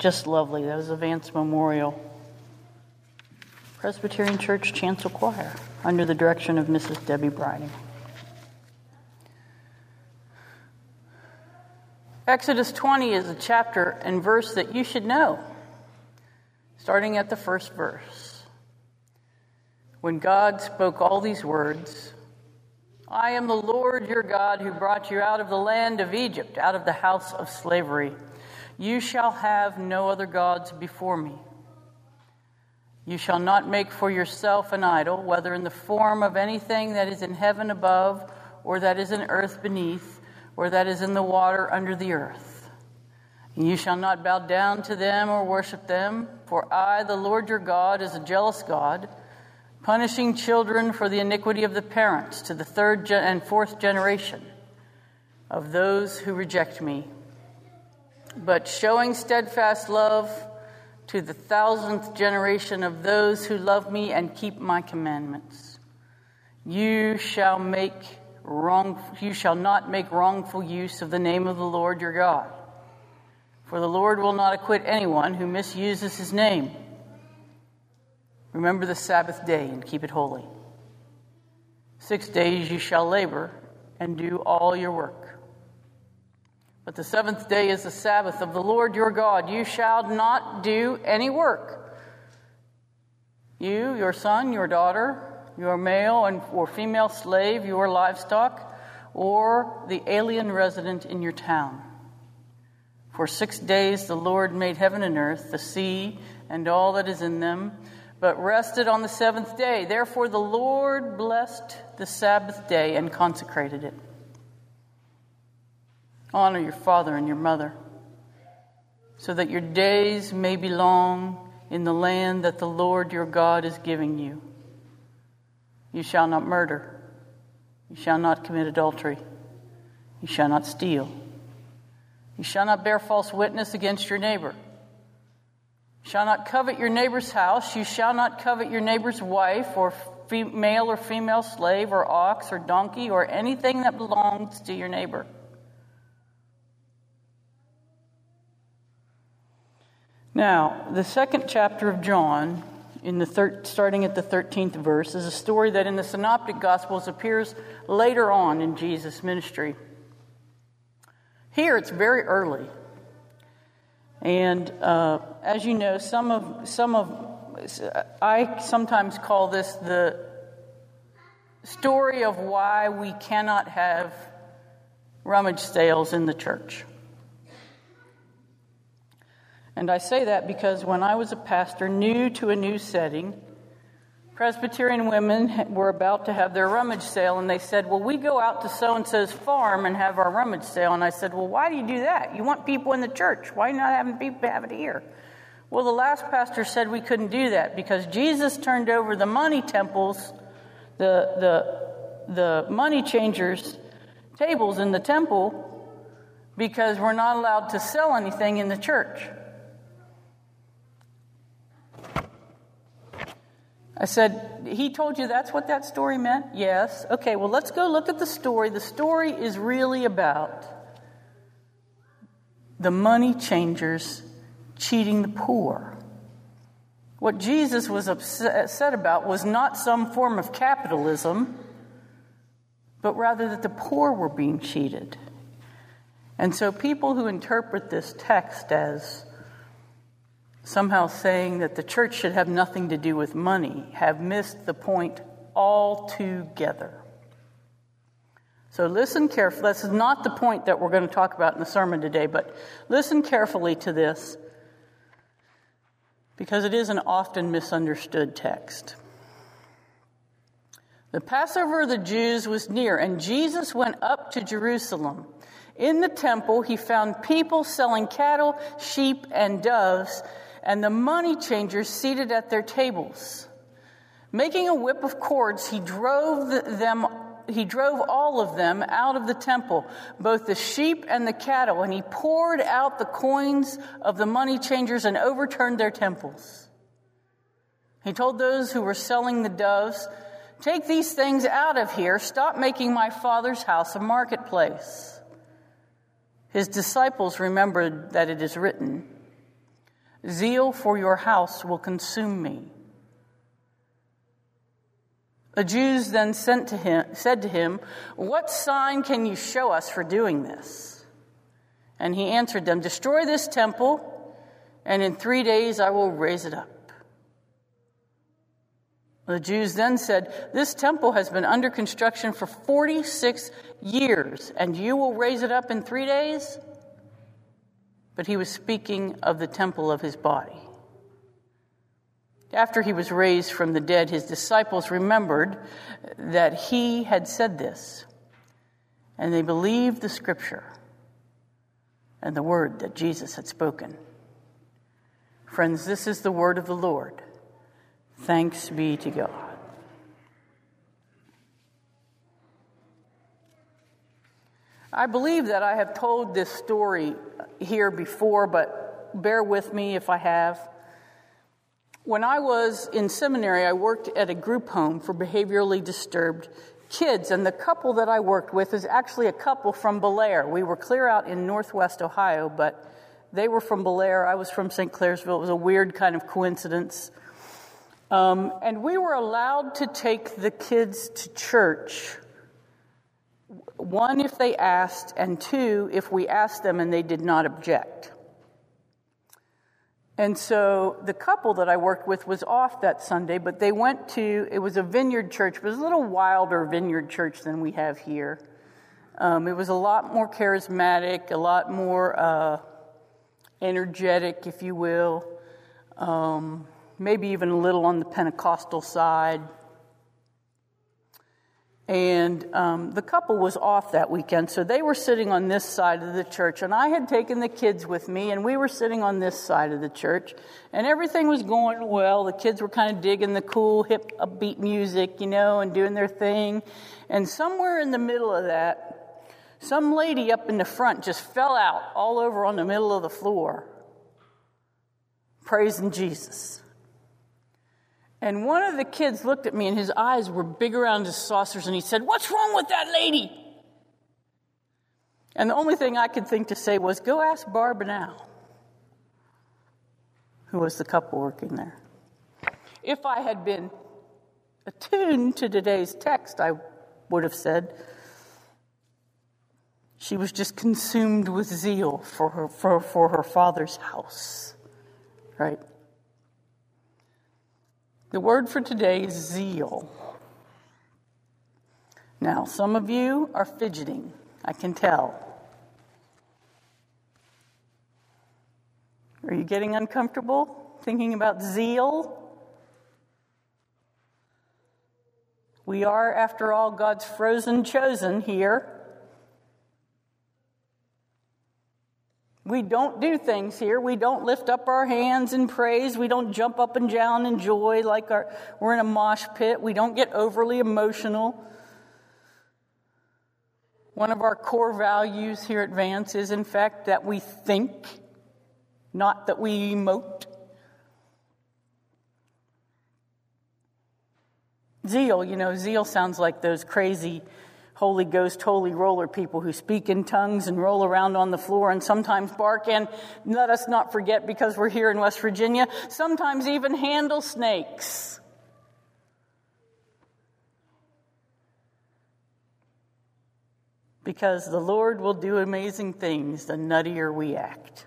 Just, lovely. That was a Vance Memorial. Presbyterian Church Chancel Choir, under the direction of Mrs. Debbie Briding. Exodus 20 is a chapter and verse that you should know, starting at the first verse. When God spoke all these words, I am the Lord your God who brought you out of the land of Egypt, out of the house of slavery. You shall have no other gods before me. You shall not make for yourself an idol, whether in the form of anything that is in heaven above, or that is in earth beneath or that is in the water under the earth. And you shall not bow down to them or worship them, for I, the Lord your God, is a jealous God, punishing children for the iniquity of the parents to the third and fourth generation of those who reject me, but showing steadfast love to the thousandth generation of those who love me and keep my commandments. You shall make wrong, you shall not make wrongful use of the name of the Lord your God. For the Lord will not acquit anyone who misuses his name. Remember the Sabbath day and keep it holy. Six days you shall labor and do all your work. But the seventh day is the Sabbath of the Lord your God. You shall not do any work. You, your son, your daughter, your male and or female slave, your livestock, or the alien resident in your town. For six days the Lord made heaven and earth, the sea, and all that is in them, but rested on the seventh day. Therefore the Lord blessed the Sabbath day and consecrated it. Honor your father and your mother, so that your days may be long in the land that the Lord your God is giving you. You shall not murder. You shall not commit adultery. You shall not steal. You shall not bear false witness against your neighbor. You shall not covet your neighbor's house. You shall not covet your neighbor's wife or male or female slave or ox or donkey or anything that belongs to your neighbor. Now, the second chapter of John in the thir- starting at the 13th verse, is a story that in the Synoptic Gospels appears later on in Jesus' ministry. Here it's very early. And uh, as you know, some of, some of, I sometimes call this the story of why we cannot have rummage sales in the church. And I say that because when I was a pastor, new to a new setting, Presbyterian women were about to have their rummage sale, and they said, Well, we go out to so and so's farm and have our rummage sale. And I said, Well, why do you do that? You want people in the church. Why not having people have it here? Well, the last pastor said we couldn't do that because Jesus turned over the money temples, the, the, the money changers' tables in the temple because we're not allowed to sell anything in the church. I said, He told you that's what that story meant? Yes. Okay, well, let's go look at the story. The story is really about the money changers cheating the poor. What Jesus was upset about was not some form of capitalism, but rather that the poor were being cheated. And so people who interpret this text as somehow saying that the church should have nothing to do with money have missed the point altogether. So listen carefully. This is not the point that we're going to talk about in the sermon today, but listen carefully to this because it is an often misunderstood text. The Passover of the Jews was near, and Jesus went up to Jerusalem. In the temple, he found people selling cattle, sheep, and doves and the money changers seated at their tables. Making a whip of cords, he drove them he drove all of them out of the temple, both the sheep and the cattle, and he poured out the coins of the money changers and overturned their temples. He told those who were selling the doves, Take these things out of here. Stop making my father's house a marketplace. His disciples remembered that it is written, Zeal for your house will consume me. The Jews then sent to him, said to him, What sign can you show us for doing this? And he answered them, Destroy this temple, and in three days I will raise it up. The Jews then said, This temple has been under construction for 46 years, and you will raise it up in three days? But he was speaking of the temple of his body. After he was raised from the dead, his disciples remembered that he had said this, and they believed the scripture and the word that Jesus had spoken. Friends, this is the word of the Lord. Thanks be to God. I believe that I have told this story here before, but bear with me if I have. When I was in seminary, I worked at a group home for behaviorally disturbed kids, and the couple that I worked with is actually a couple from Bellaire. We were clear out in northwest Ohio, but they were from Bellaire. I was from St. Clairsville. It was a weird kind of coincidence. Um, and we were allowed to take the kids to church. One, if they asked, and two, if we asked them and they did not object. And so the couple that I worked with was off that Sunday, but they went to, it was a vineyard church. It was a little wilder vineyard church than we have here. Um, it was a lot more charismatic, a lot more uh, energetic, if you will. Um, maybe even a little on the Pentecostal side. And um, the couple was off that weekend, so they were sitting on this side of the church. And I had taken the kids with me, and we were sitting on this side of the church. And everything was going well. The kids were kind of digging the cool, hip, upbeat music, you know, and doing their thing. And somewhere in the middle of that, some lady up in the front just fell out all over on the middle of the floor, praising Jesus. And one of the kids looked at me and his eyes were big around his saucers and he said, What's wrong with that lady? And the only thing I could think to say was, Go ask Barbara now, who was the couple working there. If I had been attuned to today's text, I would have said, she was just consumed with zeal for her, for, for her father's house, right? The word for today is zeal. Now, some of you are fidgeting, I can tell. Are you getting uncomfortable thinking about zeal? We are, after all, God's frozen chosen here. We don't do things here. We don't lift up our hands in praise. We don't jump up and down in joy like our, we're in a mosh pit. We don't get overly emotional. One of our core values here at Vance is, in fact, that we think, not that we emote. Zeal, you know, zeal sounds like those crazy Holy Ghost, holy roller people who speak in tongues and roll around on the floor and sometimes bark and let us not forget because we're here in West Virginia, sometimes even handle snakes. Because the Lord will do amazing things the nuttier we act.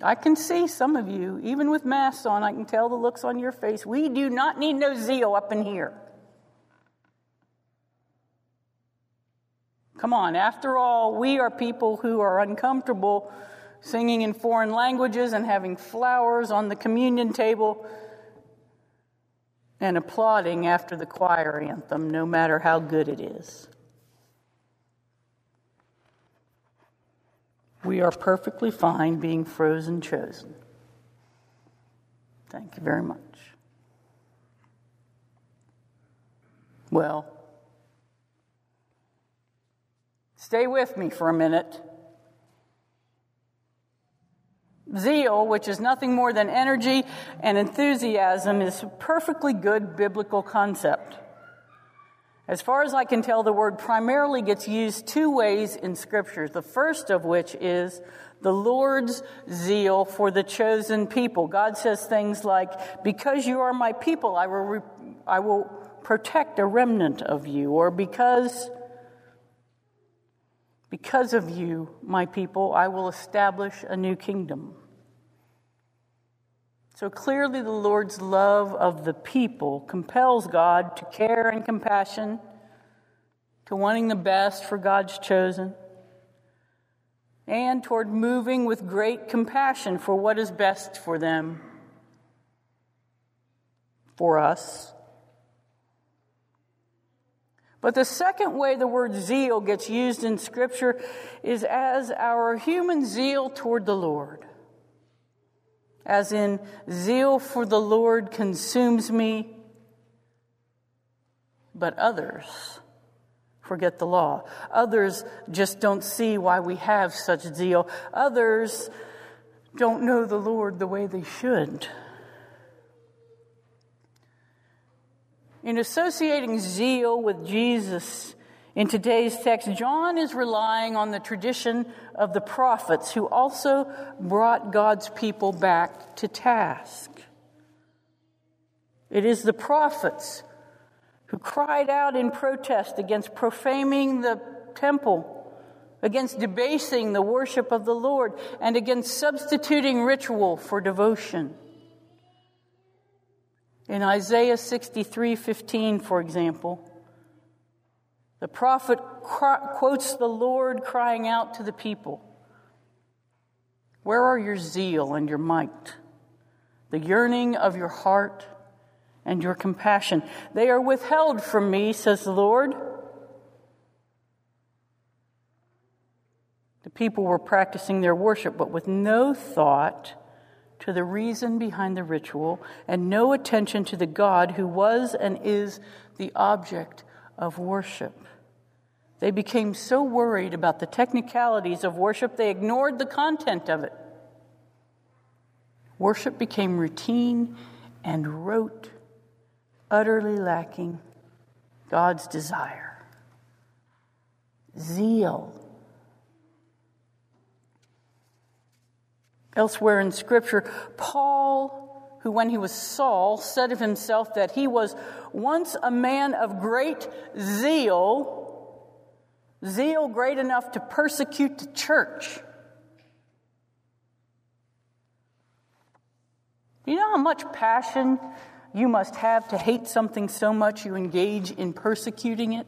I can see some of you, even with masks on, I can tell the looks on your face. We do not need no zeal up in here. Come on, after all, we are people who are uncomfortable singing in foreign languages and having flowers on the communion table and applauding after the choir anthem, no matter how good it is. We are perfectly fine being frozen chosen. Thank you very much. Well, stay with me for a minute. Zeal, which is nothing more than energy and enthusiasm, is a perfectly good biblical concept. As far as I can tell, the word primarily gets used two ways in Scripture. The first of which is the Lord's zeal for the chosen people. God says things like, Because you are my people, I will, re- I will protect a remnant of you, or because. Because of you, my people, I will establish a new kingdom. So clearly, the Lord's love of the people compels God to care and compassion, to wanting the best for God's chosen, and toward moving with great compassion for what is best for them, for us. But the second way the word zeal gets used in Scripture is as our human zeal toward the Lord as in, zeal for the Lord consumes me, but others forget the law. Others just don't see why we have such zeal. Others don't know the Lord the way they should. In associating zeal with Jesus, in today's text, John is relying on the tradition of the prophets who also brought God's people back to task. It is the prophets who cried out in protest against profaning the temple, against debasing the worship of the Lord, and against substituting ritual for devotion. In Isaiah 63:15, for example, the prophet quotes the Lord crying out to the people Where are your zeal and your might, the yearning of your heart and your compassion? They are withheld from me, says the Lord. The people were practicing their worship, but with no thought to the reason behind the ritual and no attention to the God who was and is the object of worship. They became so worried about the technicalities of worship, they ignored the content of it. Worship became routine and rote, utterly lacking God's desire. Zeal. Elsewhere in Scripture, Paul, who when he was Saul, said of himself that he was once a man of great zeal zeal great enough to persecute the church. You know how much passion you must have to hate something so much you engage in persecuting it?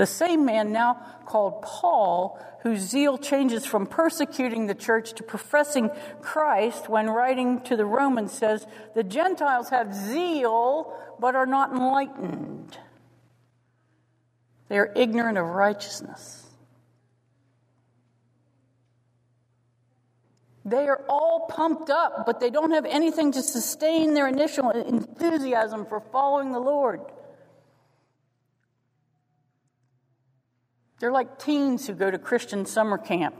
The same man now called Paul, whose zeal changes from persecuting the church to professing Christ, when writing to the Romans, says, The Gentiles have zeal but are not enlightened. They are ignorant of righteousness. They are all pumped up, but they don't have anything to sustain their initial enthusiasm for following the Lord. They're like teens who go to Christian summer camp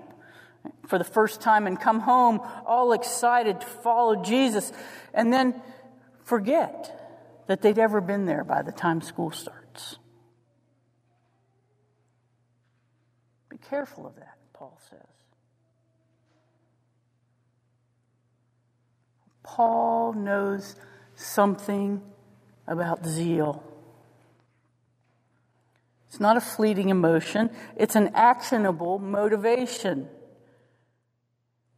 for the first time and come home all excited to follow Jesus and then forget that they'd ever been there by the time school starts. Be careful of that, Paul says. Paul knows something about zeal. It's not a fleeting emotion, it's an actionable motivation.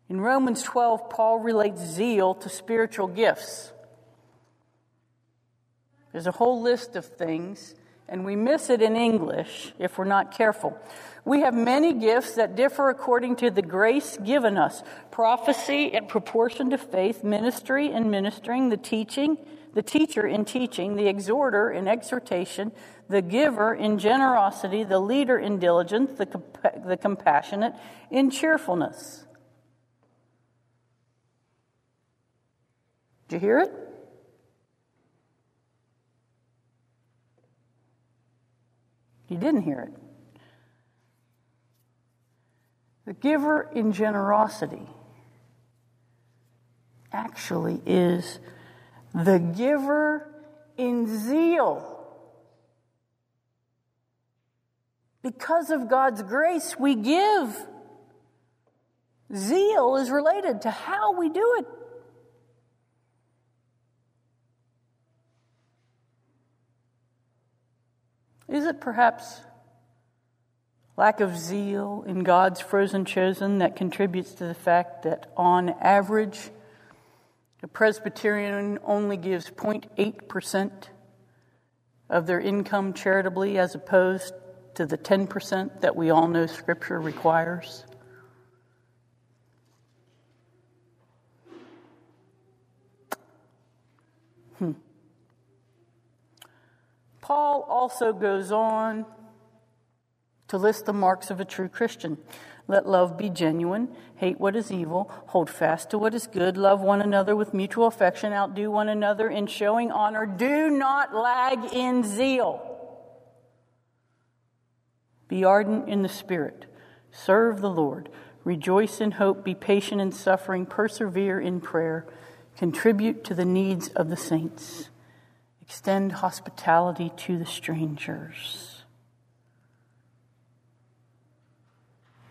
In Romans 12, Paul relates zeal to spiritual gifts. There's a whole list of things, and we miss it in English if we're not careful. We have many gifts that differ according to the grace given us prophecy in proportion to faith, ministry in ministering, the teaching, the teacher in teaching, the exhorter in exhortation, the giver in generosity, the leader in diligence, the, comp- the compassionate in cheerfulness. Did you hear it? You didn't hear it. The giver in generosity actually is the giver in zeal. Because of God's grace, we give. Zeal is related to how we do it. Is it perhaps lack of zeal in God's frozen chosen that contributes to the fact that, on average, a Presbyterian only gives 0.8% of their income charitably as opposed to the 10% that we all know Scripture requires? Hmm. Paul also goes on to list the marks of a true Christian. Let love be genuine, hate what is evil, hold fast to what is good, love one another with mutual affection, outdo one another in showing honor, do not lag in zeal. Be ardent in the Spirit, serve the Lord, rejoice in hope, be patient in suffering, persevere in prayer, contribute to the needs of the saints, extend hospitality to the strangers.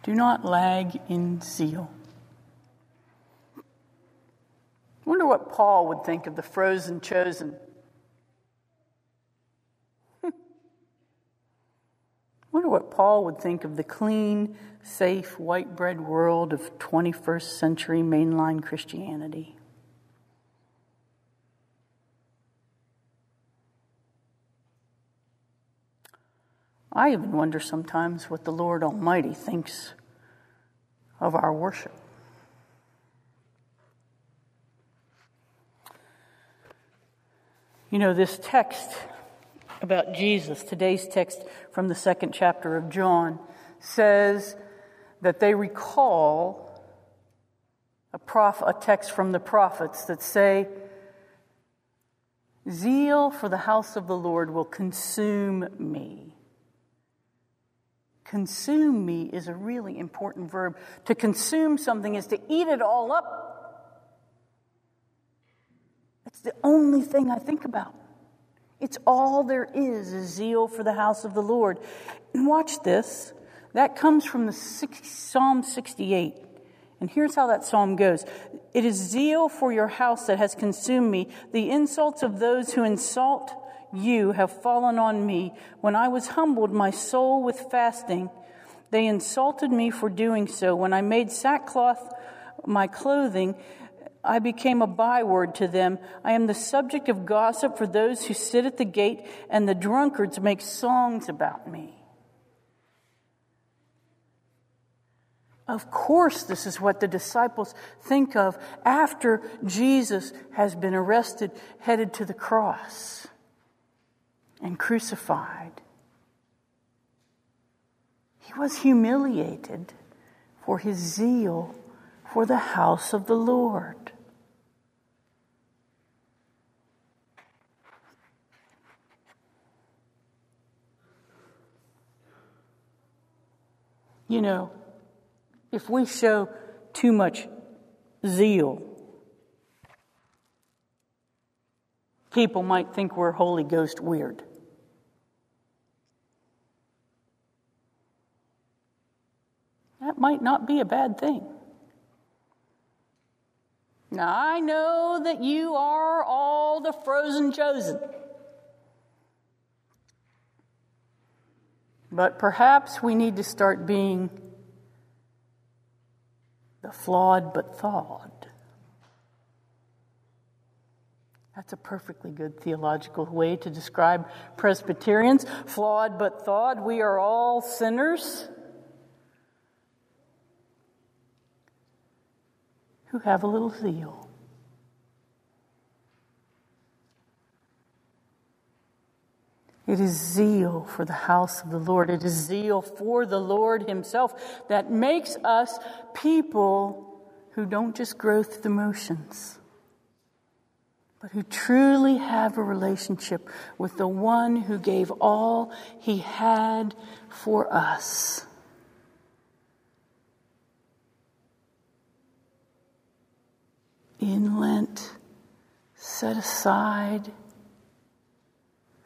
Do not lag in zeal. I wonder what Paul would think of the frozen chosen. Wonder what Paul would think of the clean, safe, white bread world of 21st century mainline Christianity. I even wonder sometimes what the Lord Almighty thinks of our worship. You know, this text about Jesus, today's text from the second chapter of John, says that they recall a, prof, a text from the prophets that say, Zeal for the house of the Lord will consume me. Consume me is a really important verb. To consume something is to eat it all up. It's the only thing I think about. It's all there is, is zeal for the house of the Lord. And watch this. That comes from the six, Psalm 68. And here's how that psalm goes It is zeal for your house that has consumed me, the insults of those who insult you have fallen on me. When I was humbled my soul with fasting, they insulted me for doing so. When I made sackcloth my clothing, I became a byword to them. I am the subject of gossip for those who sit at the gate, and the drunkards make songs about me. Of course, this is what the disciples think of after Jesus has been arrested, headed to the cross and crucified. He was humiliated for his zeal for the house of the Lord. You know, if we show too much zeal, people might think we're Holy Ghost weird. That might not be a bad thing. Now, I know that you are all the frozen chosen. But perhaps we need to start being the flawed but thawed. That's a perfectly good theological way to describe Presbyterians. Flawed but thawed. We are all sinners. Who have a little zeal. It is zeal for the house of the Lord. It is zeal for the Lord Himself that makes us people who don't just grow through the motions, but who truly have a relationship with the one who gave all He had for us. In Lent, set aside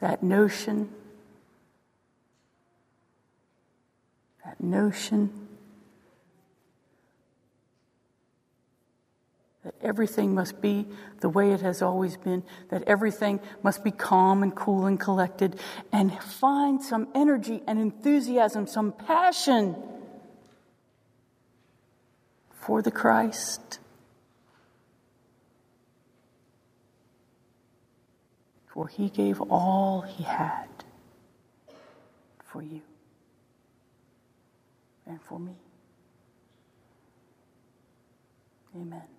that notion, that notion that everything must be the way it has always been, that everything must be calm and cool and collected, and find some energy and enthusiasm, some passion for the Christ. For he gave all he had for you and for me. Amen.